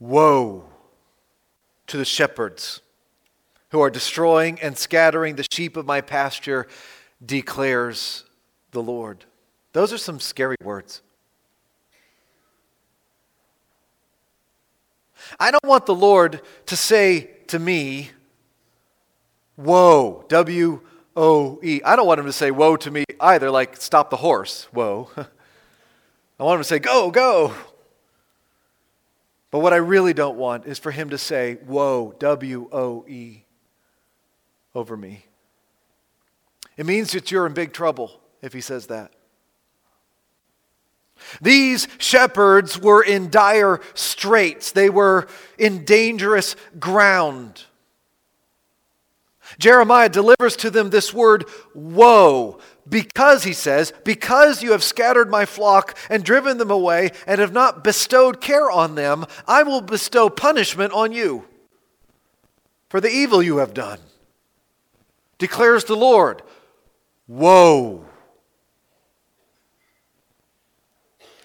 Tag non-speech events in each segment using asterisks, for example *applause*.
Woe to the shepherds who are destroying and scattering the sheep of my pasture, declares the Lord. Those are some scary words. I don't want the Lord to say to me, Woe, W O E. I don't want him to say, Woe to me either, like stop the horse, woe. *laughs* I want him to say, Go, go. But what I really don't want is for him to say, Woe, W O E, over me. It means that you're in big trouble if he says that. These shepherds were in dire straits, they were in dangerous ground. Jeremiah delivers to them this word, woe, because, he says, because you have scattered my flock and driven them away and have not bestowed care on them, I will bestow punishment on you for the evil you have done, declares the Lord. Woe.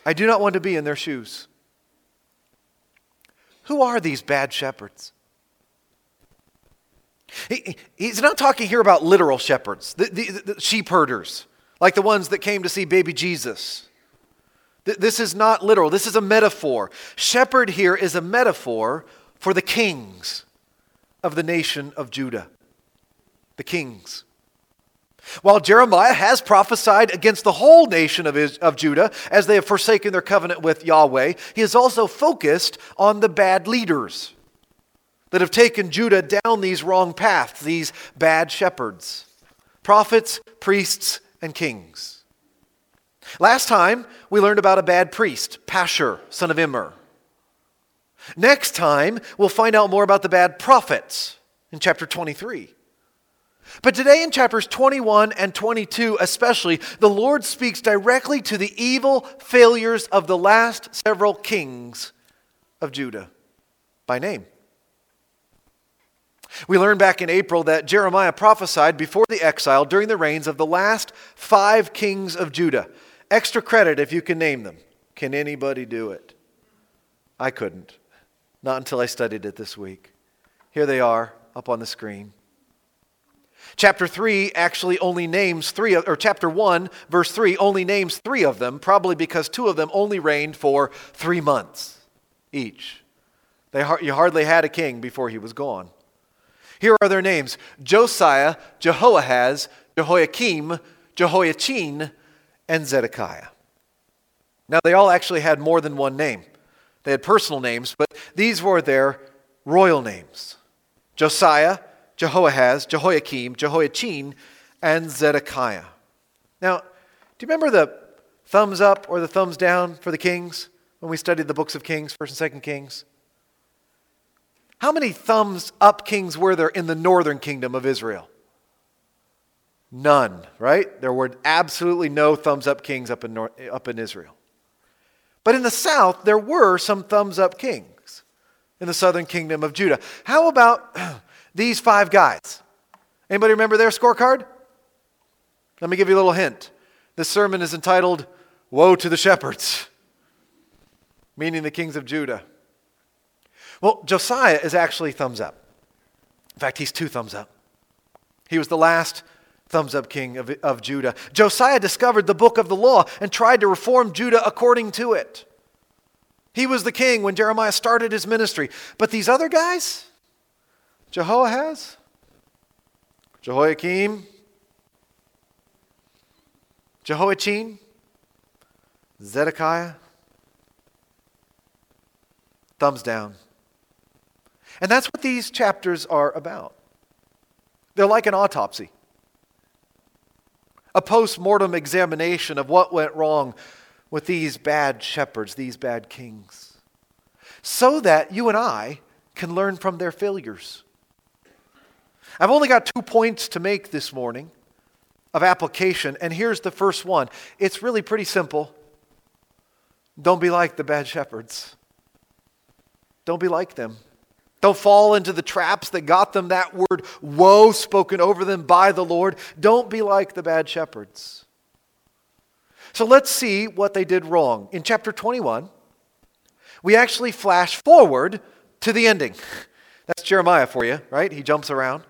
I do not want to be in their shoes. Who are these bad shepherds? He, he's not talking here about literal shepherds, the, the, the, sheep herders, like the ones that came to see baby Jesus. This is not literal, this is a metaphor. Shepherd here is a metaphor for the kings of the nation of Judah. The kings. While Jeremiah has prophesied against the whole nation of, of Judah as they have forsaken their covenant with Yahweh, he is also focused on the bad leaders that have taken Judah down these wrong paths, these bad shepherds prophets, priests, and kings. Last time, we learned about a bad priest, Pashur, son of Immer. Next time, we'll find out more about the bad prophets in chapter 23. But today, in chapters 21 and 22 especially, the Lord speaks directly to the evil failures of the last several kings of Judah by name. We learned back in April that Jeremiah prophesied before the exile during the reigns of the last five kings of Judah. Extra credit if you can name them. Can anybody do it? I couldn't. Not until I studied it this week. Here they are up on the screen. Chapter 3 actually only names three, or chapter 1, verse 3, only names three of them, probably because two of them only reigned for three months each. They, you hardly had a king before he was gone. Here are their names Josiah, Jehoahaz, Jehoiakim, Jehoiachin, and Zedekiah. Now, they all actually had more than one name. They had personal names, but these were their royal names Josiah, Jehoahaz, Jehoiakim, Jehoiachin, and Zedekiah. Now, do you remember the thumbs up or the thumbs down for the kings when we studied the books of Kings, 1st and 2nd Kings? How many thumbs up kings were there in the northern kingdom of Israel? None, right? There were absolutely no thumbs up kings up in, North, up in Israel. But in the south, there were some thumbs up kings in the southern kingdom of Judah. How about *clears throat* these five guys? Anybody remember their scorecard? Let me give you a little hint. This sermon is entitled, Woe to the Shepherds, meaning the kings of Judah. Well, Josiah is actually thumbs up. In fact, he's two thumbs up. He was the last thumbs up king of, of Judah. Josiah discovered the book of the law and tried to reform Judah according to it. He was the king when Jeremiah started his ministry. But these other guys, Jehoahaz, Jehoiakim, Jehoiachin, Zedekiah, thumbs down. And that's what these chapters are about. They're like an autopsy, a post mortem examination of what went wrong with these bad shepherds, these bad kings, so that you and I can learn from their failures. I've only got two points to make this morning of application, and here's the first one. It's really pretty simple. Don't be like the bad shepherds. Don't be like them. Don't fall into the traps that got them that word woe spoken over them by the Lord. Don't be like the bad shepherds. So let's see what they did wrong. In chapter 21, we actually flash forward to the ending. That's Jeremiah for you, right? He jumps around.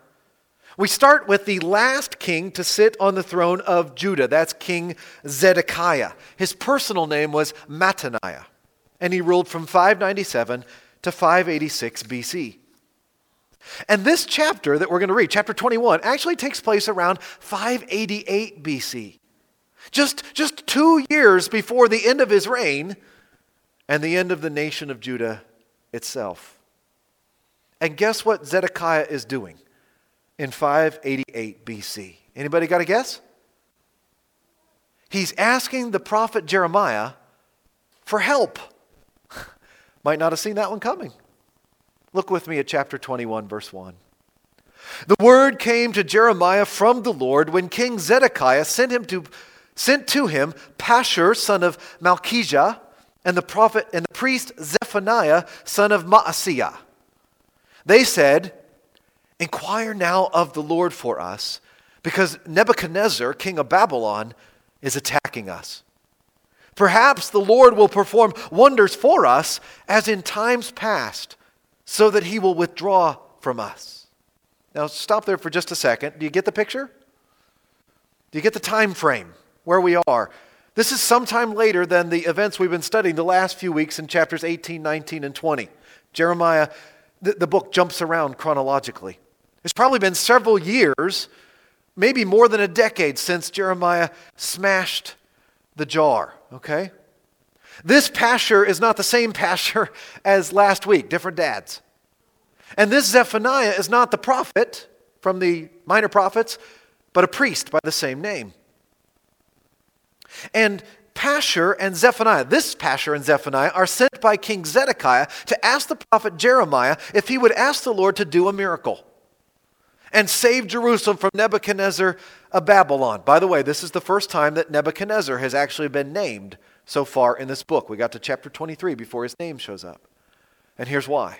We start with the last king to sit on the throne of Judah. That's King Zedekiah. His personal name was Mattaniah, and he ruled from 597 to 586 BC. And this chapter that we're going to read, chapter 21, actually takes place around 588 BC. Just, just two years before the end of his reign and the end of the nation of Judah itself. And guess what Zedekiah is doing in 588 BC? Anybody got a guess? He's asking the prophet Jeremiah for help. Might not have seen that one coming. Look with me at chapter 21, verse 1. The word came to Jeremiah from the Lord when King Zedekiah sent him to sent to him Pashur, son of Malchijah, and the prophet and the priest Zephaniah, son of Maaseiah. They said, Inquire now of the Lord for us, because Nebuchadnezzar, king of Babylon, is attacking us. Perhaps the Lord will perform wonders for us as in times past, so that he will withdraw from us. Now, stop there for just a second. Do you get the picture? Do you get the time frame? where we are. This is sometime later than the events we've been studying the last few weeks in chapters 18, 19, and 20. Jeremiah, the, the book jumps around chronologically. It's probably been several years, maybe more than a decade, since Jeremiah smashed the jar, okay? This Pashur is not the same Pashur *laughs* as last week, different dads. And this Zephaniah is not the prophet from the minor prophets, but a priest by the same name. And Pashur and Zephaniah, this Pashur and Zephaniah, are sent by King Zedekiah to ask the prophet Jeremiah if he would ask the Lord to do a miracle and save Jerusalem from Nebuchadnezzar of Babylon. By the way, this is the first time that Nebuchadnezzar has actually been named so far in this book. We got to chapter 23 before his name shows up. And here's why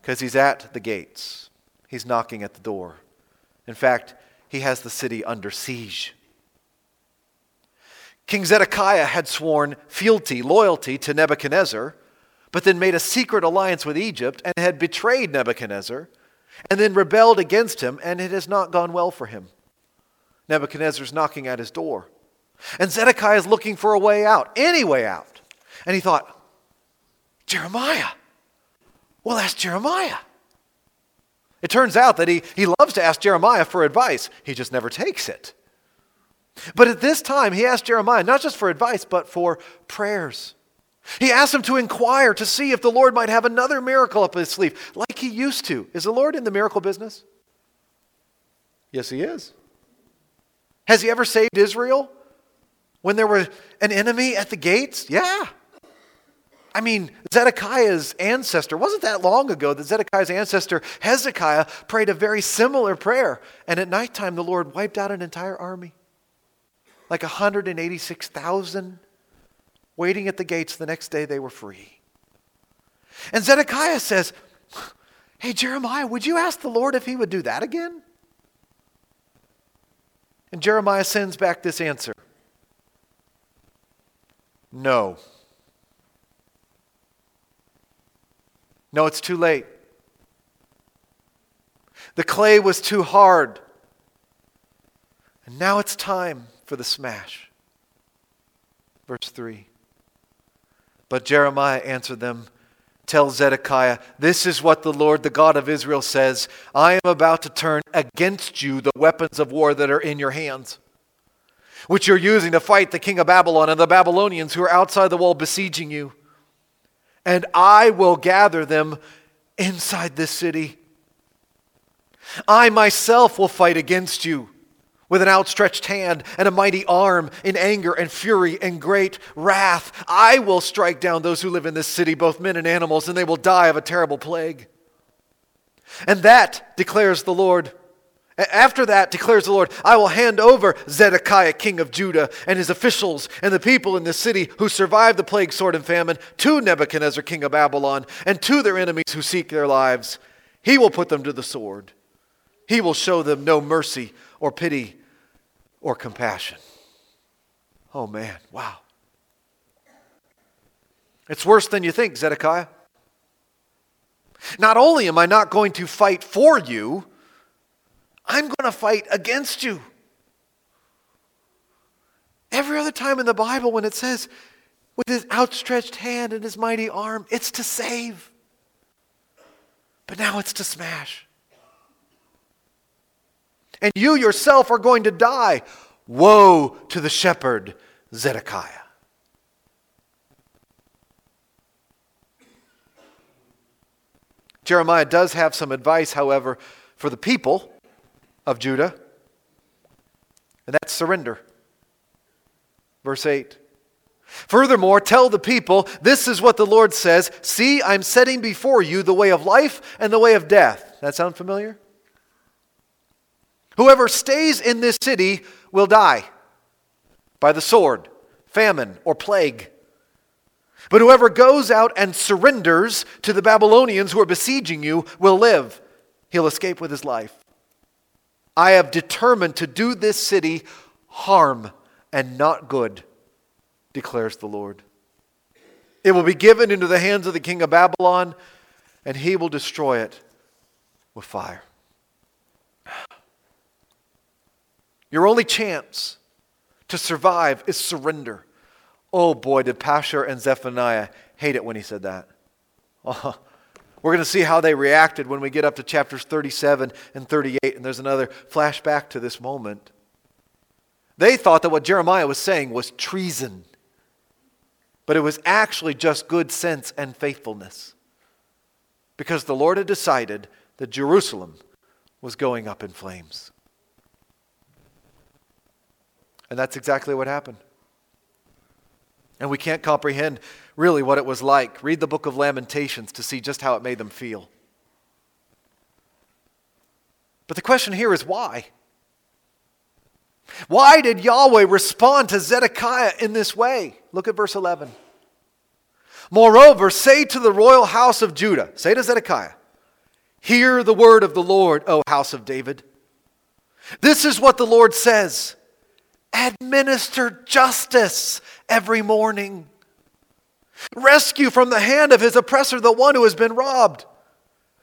because he's at the gates, he's knocking at the door. In fact, he has the city under siege. King Zedekiah had sworn fealty, loyalty to Nebuchadnezzar, but then made a secret alliance with Egypt and had betrayed Nebuchadnezzar, and then rebelled against him, and it has not gone well for him. Nebuchadnezzar's knocking at his door. And Zedekiah is looking for a way out, any way out. And he thought, Jeremiah. Well, ask Jeremiah. It turns out that he, he loves to ask Jeremiah for advice, he just never takes it. But at this time, he asked Jeremiah not just for advice, but for prayers. He asked him to inquire to see if the Lord might have another miracle up his sleeve, like he used to. Is the Lord in the miracle business? Yes, he is. Has he ever saved Israel when there were an enemy at the gates? Yeah. I mean, Zedekiah's ancestor, wasn't that long ago that Zedekiah's ancestor, Hezekiah, prayed a very similar prayer. And at nighttime, the Lord wiped out an entire army like 186,000 waiting at the gates. The next day they were free. And Zedekiah says, Hey, Jeremiah, would you ask the Lord if he would do that again? And Jeremiah sends back this answer No. No, it's too late. The clay was too hard. And now it's time for the smash. Verse 3. But Jeremiah answered them, Tell Zedekiah, this is what the Lord, the God of Israel, says I am about to turn against you the weapons of war that are in your hands, which you're using to fight the king of Babylon and the Babylonians who are outside the wall besieging you. And I will gather them inside this city. I myself will fight against you with an outstretched hand and a mighty arm, in anger and fury and great wrath. I will strike down those who live in this city, both men and animals, and they will die of a terrible plague. And that, declares the Lord, after that, declares the Lord, I will hand over Zedekiah, king of Judah, and his officials and the people in the city who survived the plague, sword, and famine to Nebuchadnezzar, king of Babylon, and to their enemies who seek their lives. He will put them to the sword. He will show them no mercy or pity or compassion. Oh man, wow. It's worse than you think, Zedekiah. Not only am I not going to fight for you, I'm going to fight against you. Every other time in the Bible, when it says, with his outstretched hand and his mighty arm, it's to save. But now it's to smash. And you yourself are going to die. Woe to the shepherd, Zedekiah. Jeremiah does have some advice, however, for the people of Judah, and that's surrender. Verse 8. Furthermore, tell the people, this is what the Lord says See, I'm setting before you the way of life and the way of death. That sound familiar? Whoever stays in this city will die by the sword, famine, or plague. But whoever goes out and surrenders to the Babylonians who are besieging you will live. He'll escape with his life. I have determined to do this city harm and not good, declares the Lord. It will be given into the hands of the king of Babylon, and he will destroy it with fire. Your only chance to survive is surrender. Oh boy, did Pashur and Zephaniah hate it when he said that. Oh, we're going to see how they reacted when we get up to chapters 37 and 38, and there's another flashback to this moment. They thought that what Jeremiah was saying was treason, but it was actually just good sense and faithfulness because the Lord had decided that Jerusalem was going up in flames. And that's exactly what happened. And we can't comprehend really what it was like. Read the book of Lamentations to see just how it made them feel. But the question here is why? Why did Yahweh respond to Zedekiah in this way? Look at verse 11. Moreover, say to the royal house of Judah, say to Zedekiah, Hear the word of the Lord, O house of David. This is what the Lord says Administer justice every morning. Rescue from the hand of his oppressor the one who has been robbed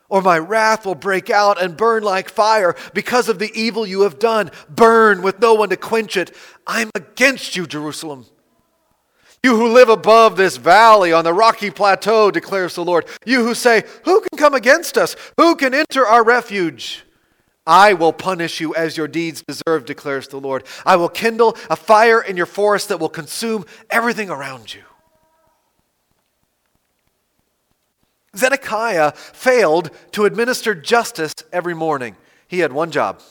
or my wrath will break out and burn like fire because of the evil you have done. Burn with no one to quench it. I'm against you, Jerusalem. You who live above this valley on the rocky plateau, declares the Lord. You who say, Who can come against us? Who can enter our refuge? I will punish you as your deeds deserve, declares the Lord. I will kindle a fire in your forest that will consume everything around you. Zedekiah failed to administer justice every morning. He had one job.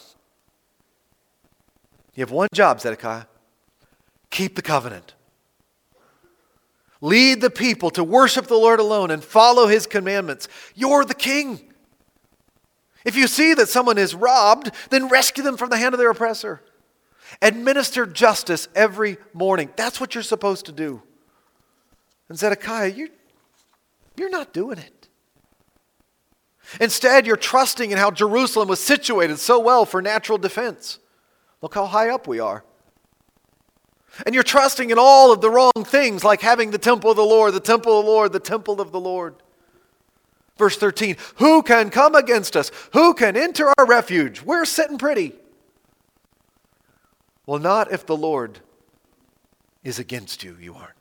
You have one job, Zedekiah keep the covenant. Lead the people to worship the Lord alone and follow his commandments. You're the king. If you see that someone is robbed, then rescue them from the hand of their oppressor. Administer justice every morning. That's what you're supposed to do. And Zedekiah, you, you're not doing it. Instead, you're trusting in how Jerusalem was situated so well for natural defense. Look how high up we are. And you're trusting in all of the wrong things, like having the temple of the Lord, the temple of the Lord, the temple of the Lord. Verse 13 Who can come against us? Who can enter our refuge? We're sitting pretty. Well, not if the Lord is against you, you aren't.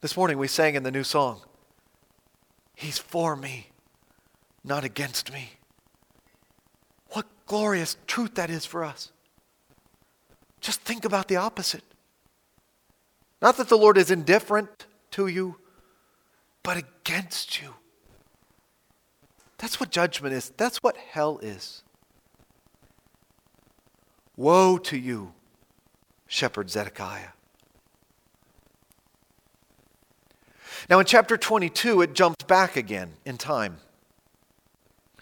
This morning we sang in the new song, He's for me, not against me. What glorious truth that is for us. Just think about the opposite. Not that the Lord is indifferent to you, but against you. That's what judgment is. That's what hell is. Woe to you, shepherd Zedekiah. Now, in chapter 22, it jumps back again in time.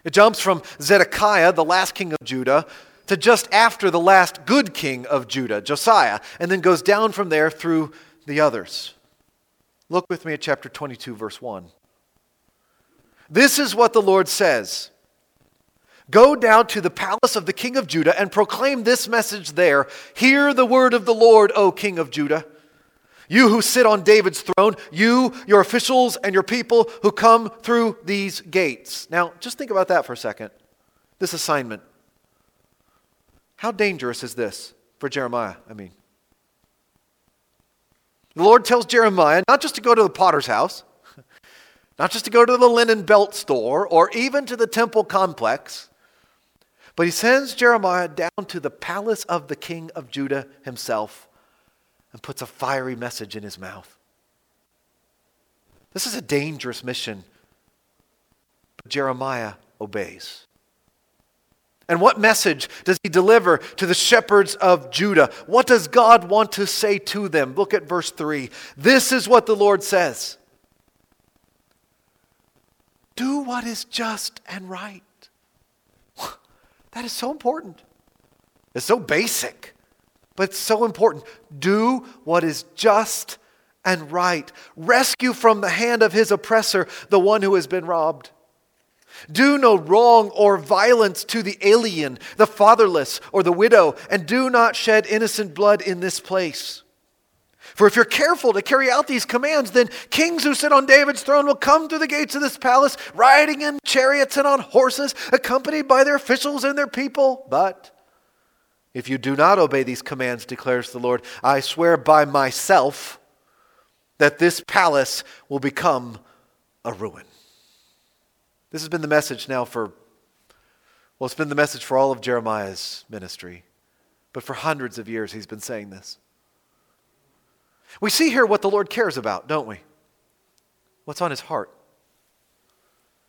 It jumps from Zedekiah, the last king of Judah, to just after the last good king of Judah, Josiah, and then goes down from there through the others. Look with me at chapter 22, verse 1. This is what the Lord says Go down to the palace of the king of Judah and proclaim this message there Hear the word of the Lord, O king of Judah. You who sit on David's throne, you, your officials, and your people who come through these gates. Now, just think about that for a second. This assignment. How dangerous is this for Jeremiah? I mean, the Lord tells Jeremiah not just to go to the potter's house, not just to go to the linen belt store or even to the temple complex, but he sends Jeremiah down to the palace of the king of Judah himself and puts a fiery message in his mouth. This is a dangerous mission, but Jeremiah obeys. And what message does he deliver to the shepherds of Judah? What does God want to say to them? Look at verse 3. This is what the Lord says Do what is just and right. *laughs* That is so important. It's so basic but it's so important. Do what is just and right. Rescue from the hand of his oppressor the one who has been robbed. Do no wrong or violence to the alien, the fatherless, or the widow, and do not shed innocent blood in this place. For if you're careful to carry out these commands, then kings who sit on David's throne will come through the gates of this palace, riding in chariots and on horses, accompanied by their officials and their people. But if you do not obey these commands, declares the Lord, I swear by myself that this palace will become a ruin. This has been the message now for, well, it's been the message for all of Jeremiah's ministry. But for hundreds of years, he's been saying this. We see here what the Lord cares about, don't we? What's on his heart.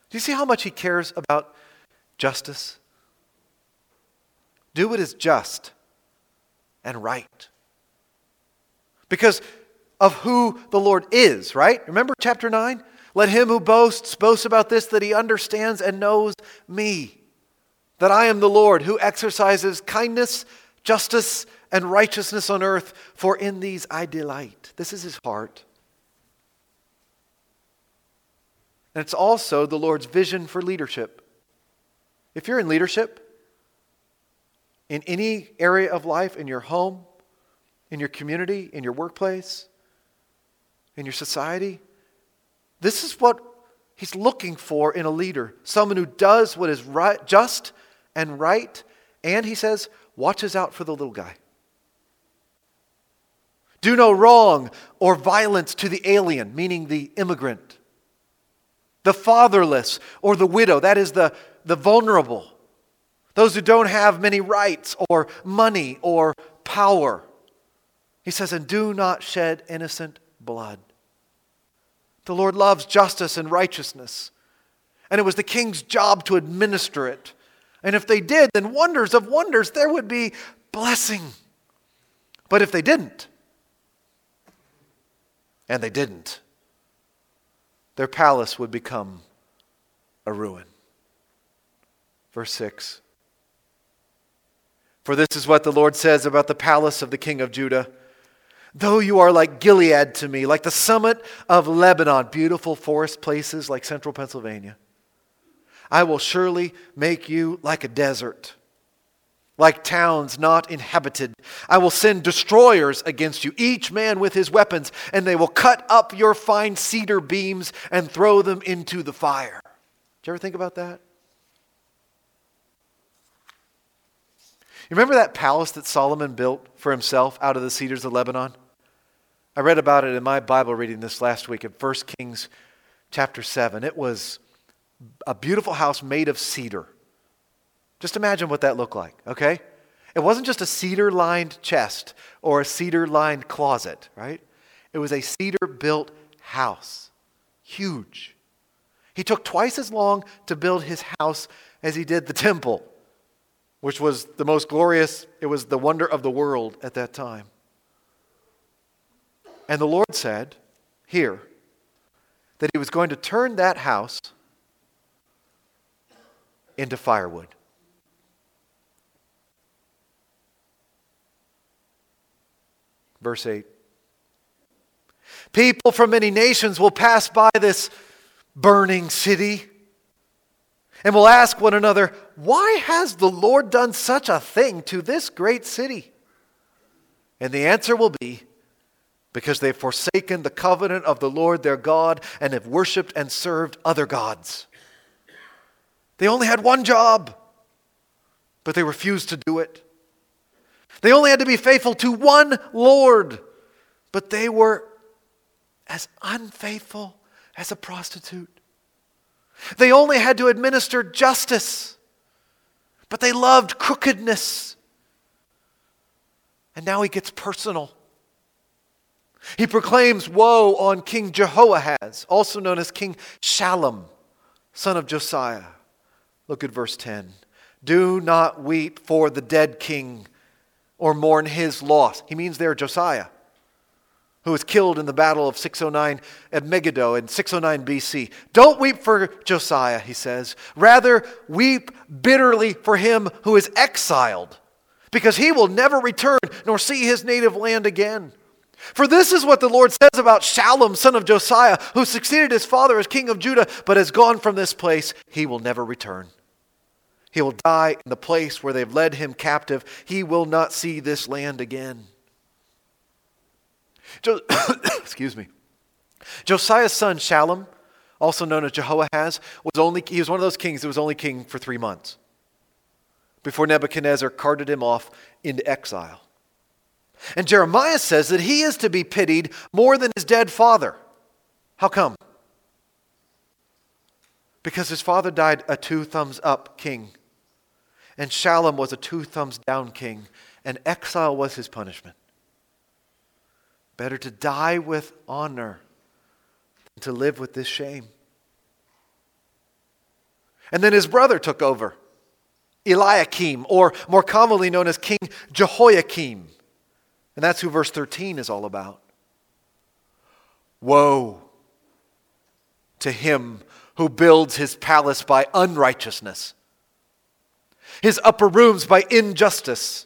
Do you see how much he cares about justice? Do what is just and right. Because of who the Lord is, right? Remember chapter 9? Let him who boasts boast about this that he understands and knows me, that I am the Lord who exercises kindness, justice, and righteousness on earth, for in these I delight. This is his heart. And it's also the Lord's vision for leadership. If you're in leadership, in any area of life, in your home, in your community, in your workplace, in your society. This is what he's looking for in a leader someone who does what is right, just and right, and he says, watches out for the little guy. Do no wrong or violence to the alien, meaning the immigrant, the fatherless or the widow, that is the, the vulnerable those who don't have many rights or money or power. He says, and do not shed innocent blood. The Lord loves justice and righteousness, and it was the king's job to administer it. And if they did, then wonders of wonders, there would be blessing. But if they didn't, and they didn't, their palace would become a ruin. Verse 6 for this is what the Lord says about the palace of the king of Judah. Though you are like Gilead to me, like the summit of Lebanon, beautiful forest places like central Pennsylvania, I will surely make you like a desert, like towns not inhabited. I will send destroyers against you, each man with his weapons, and they will cut up your fine cedar beams and throw them into the fire. Did you ever think about that? You remember that palace that Solomon built for himself out of the cedars of Lebanon? I read about it in my Bible reading this last week in 1 Kings chapter 7. It was a beautiful house made of cedar. Just imagine what that looked like, okay? It wasn't just a cedar lined chest or a cedar lined closet, right? It was a cedar built house. Huge. He took twice as long to build his house as he did the temple which was the most glorious, it was the wonder of the world at that time. And the Lord said here that He was going to turn that house into firewood. Verse 8 People from many nations will pass by this burning city and will ask one another, Why has the Lord done such a thing to this great city? And the answer will be, because they've forsaken the covenant of the Lord their God and have worshiped and served other gods. They only had one job, but they refused to do it. They only had to be faithful to one Lord, but they were as unfaithful as a prostitute. They only had to administer justice, but they loved crookedness. And now he gets personal. He proclaims woe on King Jehoahaz, also known as King Shallum, son of Josiah. Look at verse 10. Do not weep for the dead king or mourn his loss. He means there Josiah, who was killed in the battle of 609 at Megiddo in 609 BC. Don't weep for Josiah, he says. Rather, weep bitterly for him who is exiled, because he will never return nor see his native land again. For this is what the Lord says about Shallum, son of Josiah, who succeeded his father as king of Judah, but has gone from this place. He will never return. He will die in the place where they've led him captive. He will not see this land again. Jo- *coughs* Excuse me. Josiah's son Shallum, also known as Jehoahaz, was only he was one of those kings that was only king for three months before Nebuchadnezzar carted him off into exile. And Jeremiah says that he is to be pitied more than his dead father. How come? Because his father died a two thumbs up king. And Shallum was a two thumbs down king, and exile was his punishment. Better to die with honor than to live with this shame. And then his brother took over, Eliakim, or more commonly known as King Jehoiakim. And that's who verse 13 is all about. Woe to him who builds his palace by unrighteousness his upper rooms by injustice,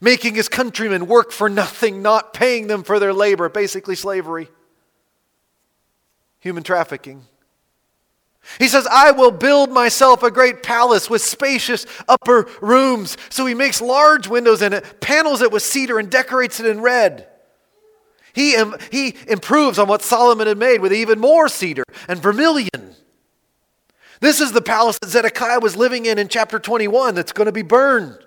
making his countrymen work for nothing, not paying them for their labor, basically slavery, human trafficking. He says, I will build myself a great palace with spacious upper rooms. So he makes large windows in it, panels it with cedar, and decorates it in red. He, he improves on what Solomon had made with even more cedar and vermilion. This is the palace that Zedekiah was living in in chapter 21 that's going to be burned.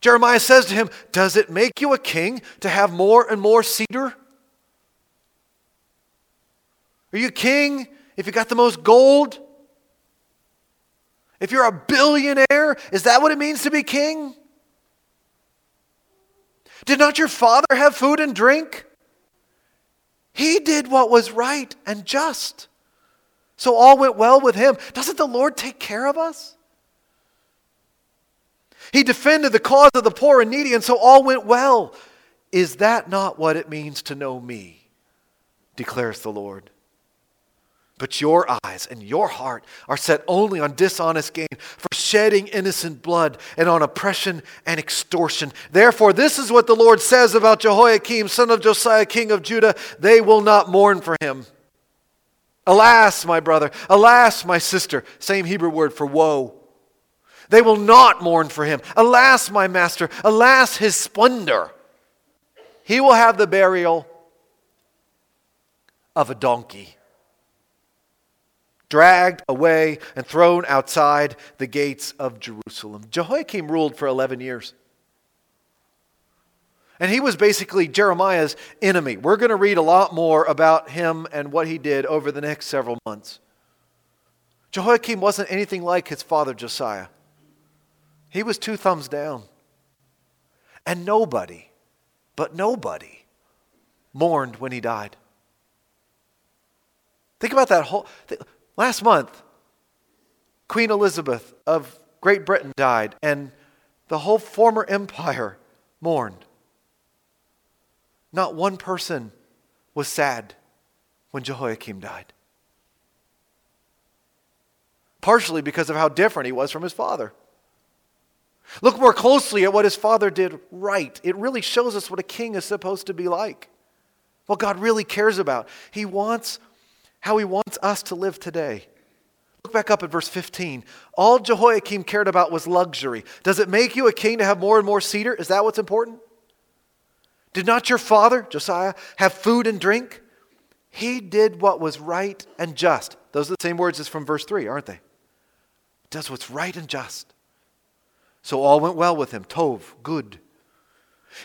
Jeremiah says to him, Does it make you a king to have more and more cedar? Are you king if you got the most gold? If you're a billionaire, is that what it means to be king? Did not your father have food and drink? He did what was right and just. So all went well with him. Doesn't the Lord take care of us? He defended the cause of the poor and needy, and so all went well. Is that not what it means to know me? declares the Lord. But your eyes and your heart are set only on dishonest gain, for shedding innocent blood, and on oppression and extortion. Therefore, this is what the Lord says about Jehoiakim, son of Josiah, king of Judah they will not mourn for him Alas, my brother, alas, my sister, same Hebrew word for woe. They will not mourn for him. Alas, my master, alas, his splendor. He will have the burial of a donkey, dragged away and thrown outside the gates of Jerusalem. Jehoiakim ruled for 11 years. And he was basically Jeremiah's enemy. We're going to read a lot more about him and what he did over the next several months. Jehoiakim wasn't anything like his father Josiah, he was two thumbs down. And nobody, but nobody, mourned when he died. Think about that whole. Last month, Queen Elizabeth of Great Britain died, and the whole former empire mourned. Not one person was sad when Jehoiakim died. Partially because of how different he was from his father. Look more closely at what his father did right. It really shows us what a king is supposed to be like. What God really cares about. He wants how he wants us to live today. Look back up at verse 15. All Jehoiakim cared about was luxury. Does it make you a king to have more and more cedar? Is that what's important? Did not your father, Josiah, have food and drink? He did what was right and just. Those are the same words as from verse 3, aren't they? Does what's right and just. So all went well with him. Tov, good.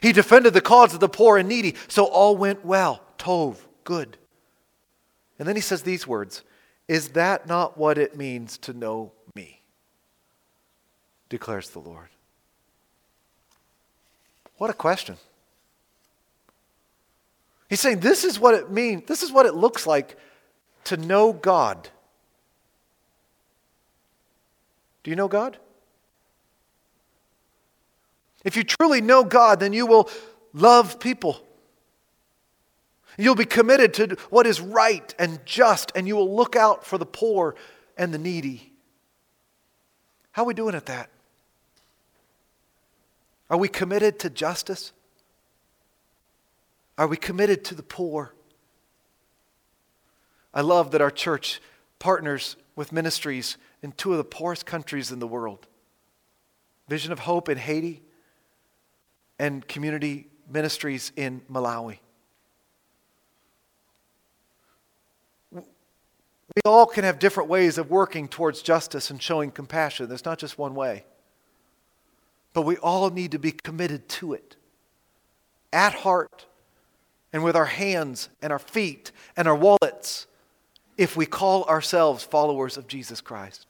He defended the cause of the poor and needy. So all went well. Tov, good. And then he says these words Is that not what it means to know me? Declares the Lord. What a question. He's saying this is what it means, this is what it looks like to know God. Do you know God? If you truly know God, then you will love people. You'll be committed to what is right and just, and you will look out for the poor and the needy. How are we doing at that? Are we committed to justice? Are we committed to the poor? I love that our church partners with ministries in two of the poorest countries in the world Vision of Hope in Haiti and community ministries in Malawi. All can have different ways of working towards justice and showing compassion. There's not just one way. But we all need to be committed to it at heart and with our hands and our feet and our wallets if we call ourselves followers of Jesus Christ.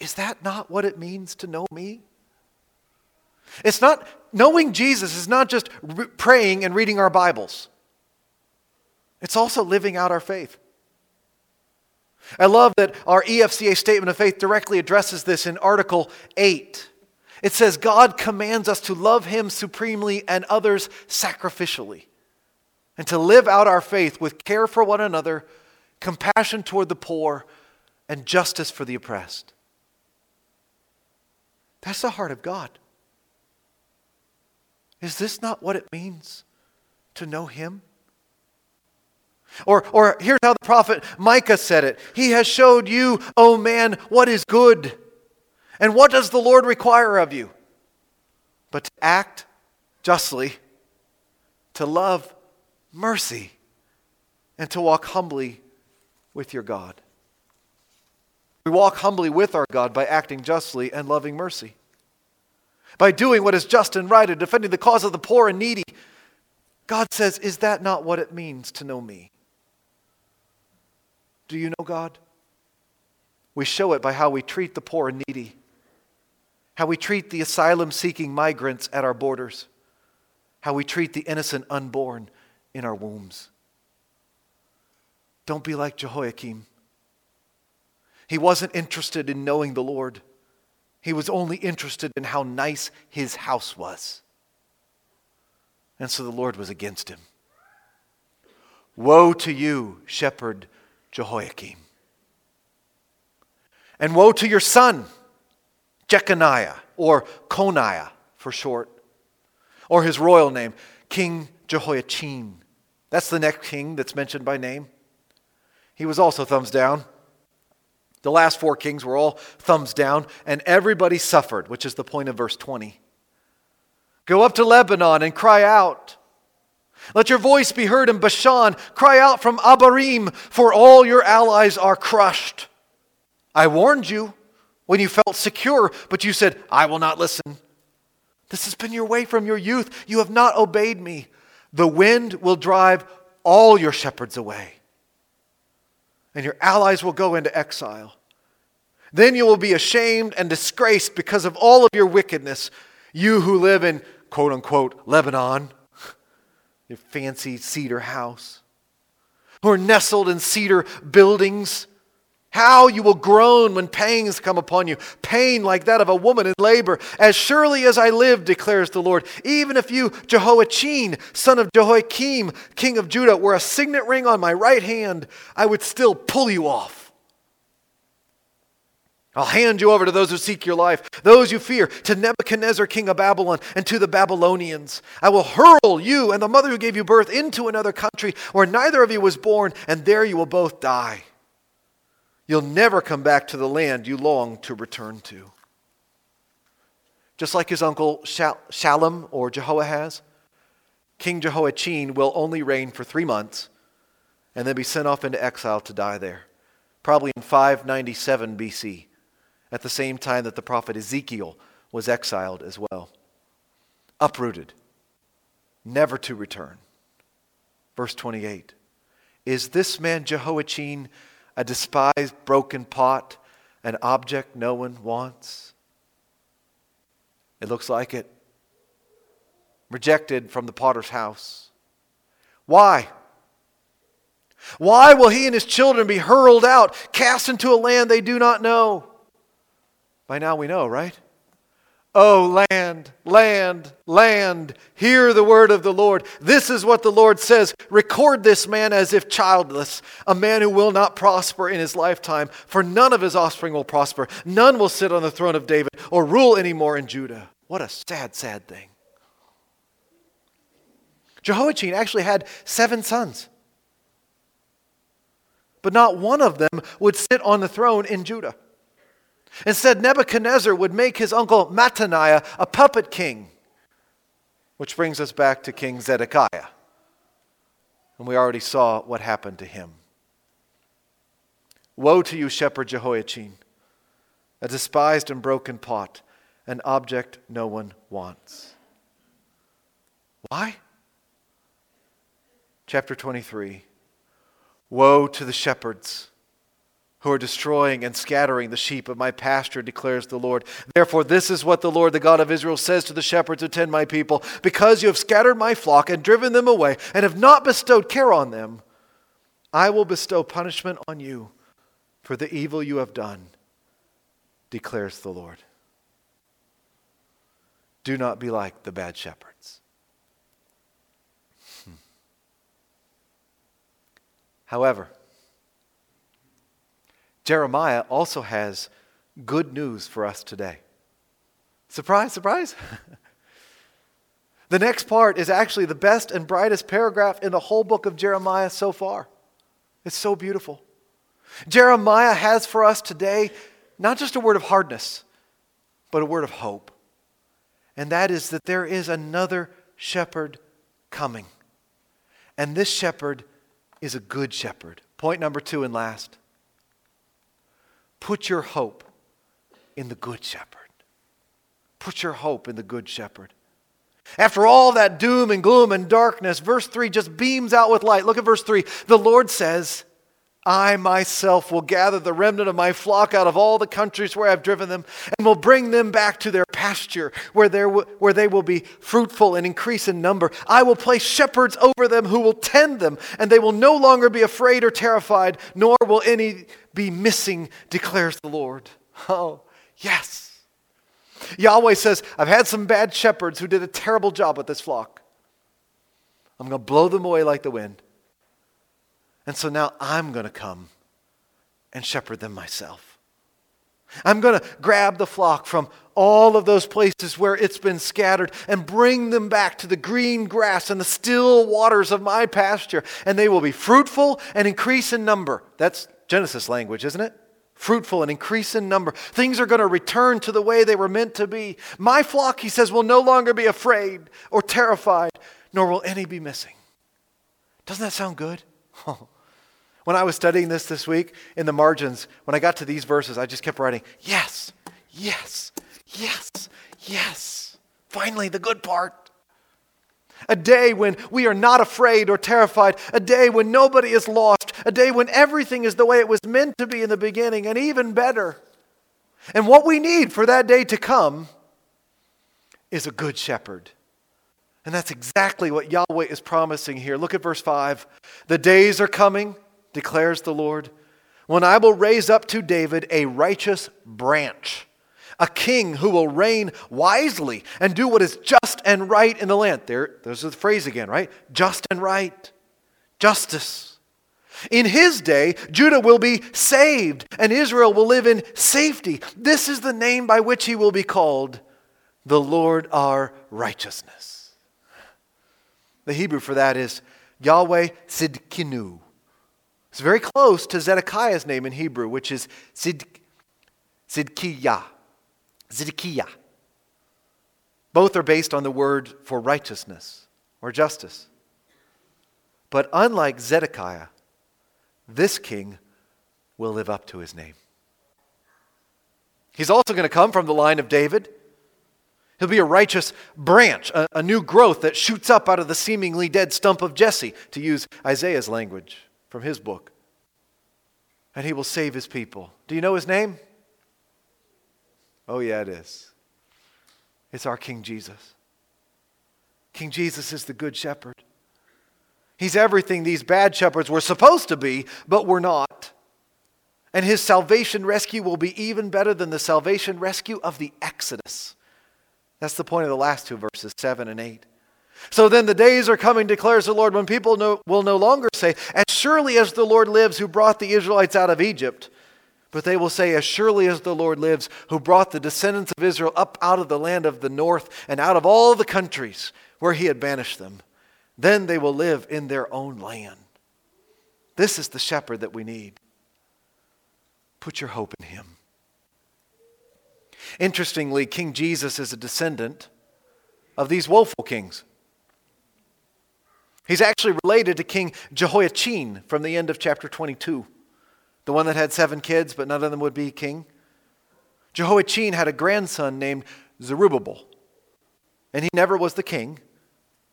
Is that not what it means to know me? It's not, knowing Jesus is not just re- praying and reading our Bibles, it's also living out our faith. I love that our EFCA statement of faith directly addresses this in Article 8. It says, God commands us to love Him supremely and others sacrificially and to live out our faith with care for one another, compassion toward the poor, and justice for the oppressed. That's the heart of God. Is this not what it means to know Him? Or, or here's how the prophet Micah said it He has showed you, O man, what is good. And what does the Lord require of you? But to act justly, to love mercy, and to walk humbly with your God. We walk humbly with our God by acting justly and loving mercy. By doing what is just and right and defending the cause of the poor and needy. God says, Is that not what it means to know me? Do you know God? We show it by how we treat the poor and needy, how we treat the asylum seeking migrants at our borders, how we treat the innocent unborn, in our wombs. Don't be like Jehoiakim. He wasn't interested in knowing the Lord, he was only interested in how nice his house was. And so the Lord was against him. Woe to you, shepherd Jehoiakim. And woe to your son, Jeconiah, or Coniah for short, or his royal name, King Jehoiachin. That's the next king that's mentioned by name. He was also thumbs down. The last four kings were all thumbs down, and everybody suffered, which is the point of verse 20. Go up to Lebanon and cry out. Let your voice be heard in Bashan. Cry out from Abarim, for all your allies are crushed. I warned you when you felt secure, but you said, I will not listen. This has been your way from your youth. You have not obeyed me. The wind will drive all your shepherds away, and your allies will go into exile. Then you will be ashamed and disgraced because of all of your wickedness, you who live in quote unquote Lebanon, your fancy cedar house, are nestled in cedar buildings how you will groan when pangs come upon you, pain like that of a woman in labor. As surely as I live, declares the Lord, even if you, Jehoiachin, son of Jehoiakim, king of Judah, were a signet ring on my right hand, I would still pull you off. I'll hand you over to those who seek your life, those you fear, to Nebuchadnezzar, king of Babylon, and to the Babylonians. I will hurl you and the mother who gave you birth into another country where neither of you was born, and there you will both die. You'll never come back to the land you long to return to. Just like his uncle Shallum or Jehoahaz, King Jehoiachin will only reign for three months and then be sent off into exile to die there, probably in 597 BC, at the same time that the prophet Ezekiel was exiled as well. Uprooted, never to return. Verse 28 Is this man Jehoiachin a despised, broken pot, an object no one wants? It looks like it. Rejected from the potter's house. Why? Why will he and his children be hurled out, cast into a land they do not know? By now we know, right? Oh, land, land, land, hear the word of the Lord. This is what the Lord says Record this man as if childless, a man who will not prosper in his lifetime, for none of his offspring will prosper. None will sit on the throne of David or rule anymore in Judah. What a sad, sad thing. Jehoiachin actually had seven sons, but not one of them would sit on the throne in Judah. Instead, Nebuchadnezzar would make his uncle Mattaniah a puppet king, which brings us back to King Zedekiah. And we already saw what happened to him. Woe to you, shepherd Jehoiachin, a despised and broken pot, an object no one wants. Why? Chapter 23 Woe to the shepherds who are destroying and scattering the sheep of my pasture, declares the Lord. Therefore, this is what the Lord, the God of Israel, says to the shepherds who tend my people Because you have scattered my flock and driven them away, and have not bestowed care on them, I will bestow punishment on you for the evil you have done, declares the Lord. Do not be like the bad shepherds. Hmm. However, Jeremiah also has good news for us today. Surprise, surprise. *laughs* the next part is actually the best and brightest paragraph in the whole book of Jeremiah so far. It's so beautiful. Jeremiah has for us today not just a word of hardness, but a word of hope. And that is that there is another shepherd coming. And this shepherd is a good shepherd. Point number two and last. Put your hope in the Good Shepherd. Put your hope in the Good Shepherd. After all that doom and gloom and darkness, verse 3 just beams out with light. Look at verse 3. The Lord says, I myself will gather the remnant of my flock out of all the countries where I've driven them and will bring them back to their pasture where, where they will be fruitful and increase in number. I will place shepherds over them who will tend them, and they will no longer be afraid or terrified, nor will any be missing, declares the Lord. Oh, yes. Yahweh says, I've had some bad shepherds who did a terrible job with this flock. I'm going to blow them away like the wind. And so now I'm going to come and shepherd them myself. I'm going to grab the flock from all of those places where it's been scattered and bring them back to the green grass and the still waters of my pasture. And they will be fruitful and increase in number. That's Genesis language, isn't it? Fruitful and increase in number. Things are going to return to the way they were meant to be. My flock, he says, will no longer be afraid or terrified, nor will any be missing. Doesn't that sound good? *laughs* When I was studying this this week in the margins, when I got to these verses, I just kept writing, yes, yes, yes, yes. Finally, the good part. A day when we are not afraid or terrified. A day when nobody is lost. A day when everything is the way it was meant to be in the beginning and even better. And what we need for that day to come is a good shepherd. And that's exactly what Yahweh is promising here. Look at verse 5. The days are coming declares the Lord, when I will raise up to David a righteous branch, a king who will reign wisely and do what is just and right in the land. There, there's the phrase again, right? Just and right. Justice. In his day, Judah will be saved and Israel will live in safety. This is the name by which he will be called the Lord our righteousness. The Hebrew for that is Yahweh Sidkinu. It's very close to Zedekiah's name in Hebrew, which is Zid, Zidkiah. Zidkiah. Both are based on the word for righteousness or justice. But unlike Zedekiah, this king will live up to his name. He's also going to come from the line of David. He'll be a righteous branch, a, a, new growth that shoots up out of the seemingly dead stump of Jesse, to use Isaiah's language from his book. And he will save his people. Do you know his name? Oh, yeah, it is. It's our King Jesus. King Jesus is the Good Shepherd. He's everything these bad shepherds were supposed to be, but were not. And his salvation rescue will be even better than the salvation rescue of the Exodus. That's the point of the last two verses, 7 and 8. So then the days are coming, declares the Lord, when people no, will no longer say, As surely as the Lord lives who brought the Israelites out of Egypt, but they will say, As surely as the Lord lives who brought the descendants of Israel up out of the land of the north and out of all the countries where he had banished them, then they will live in their own land. This is the shepherd that we need. Put your hope in him. Interestingly, King Jesus is a descendant of these woeful kings. He's actually related to King Jehoiachin from the end of chapter 22, the one that had seven kids, but none of them would be king. Jehoiachin had a grandson named Zerubbabel, and he never was the king,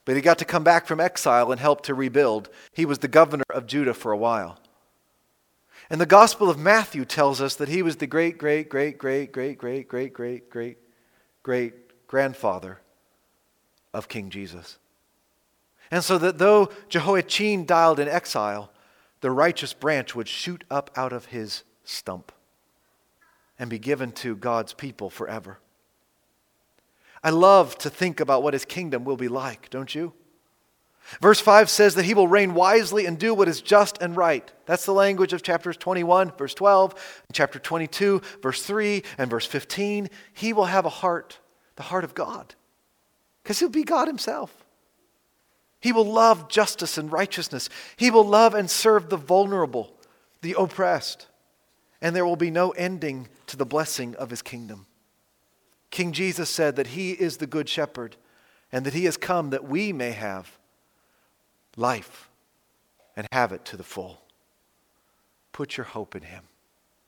but he got to come back from exile and help to rebuild. He was the governor of Judah for a while. And the Gospel of Matthew tells us that he was the great, great, great, great, great, great, great, great, great, great grandfather of King Jesus. And so that though Jehoiachin died in exile, the righteous branch would shoot up out of his stump and be given to God's people forever. I love to think about what his kingdom will be like, don't you? Verse 5 says that he will reign wisely and do what is just and right. That's the language of chapters 21, verse 12, chapter 22, verse 3, and verse 15. He will have a heart, the heart of God, because he'll be God himself. He will love justice and righteousness. He will love and serve the vulnerable, the oppressed. And there will be no ending to the blessing of his kingdom. King Jesus said that he is the good shepherd and that he has come that we may have life and have it to the full. Put your hope in Him.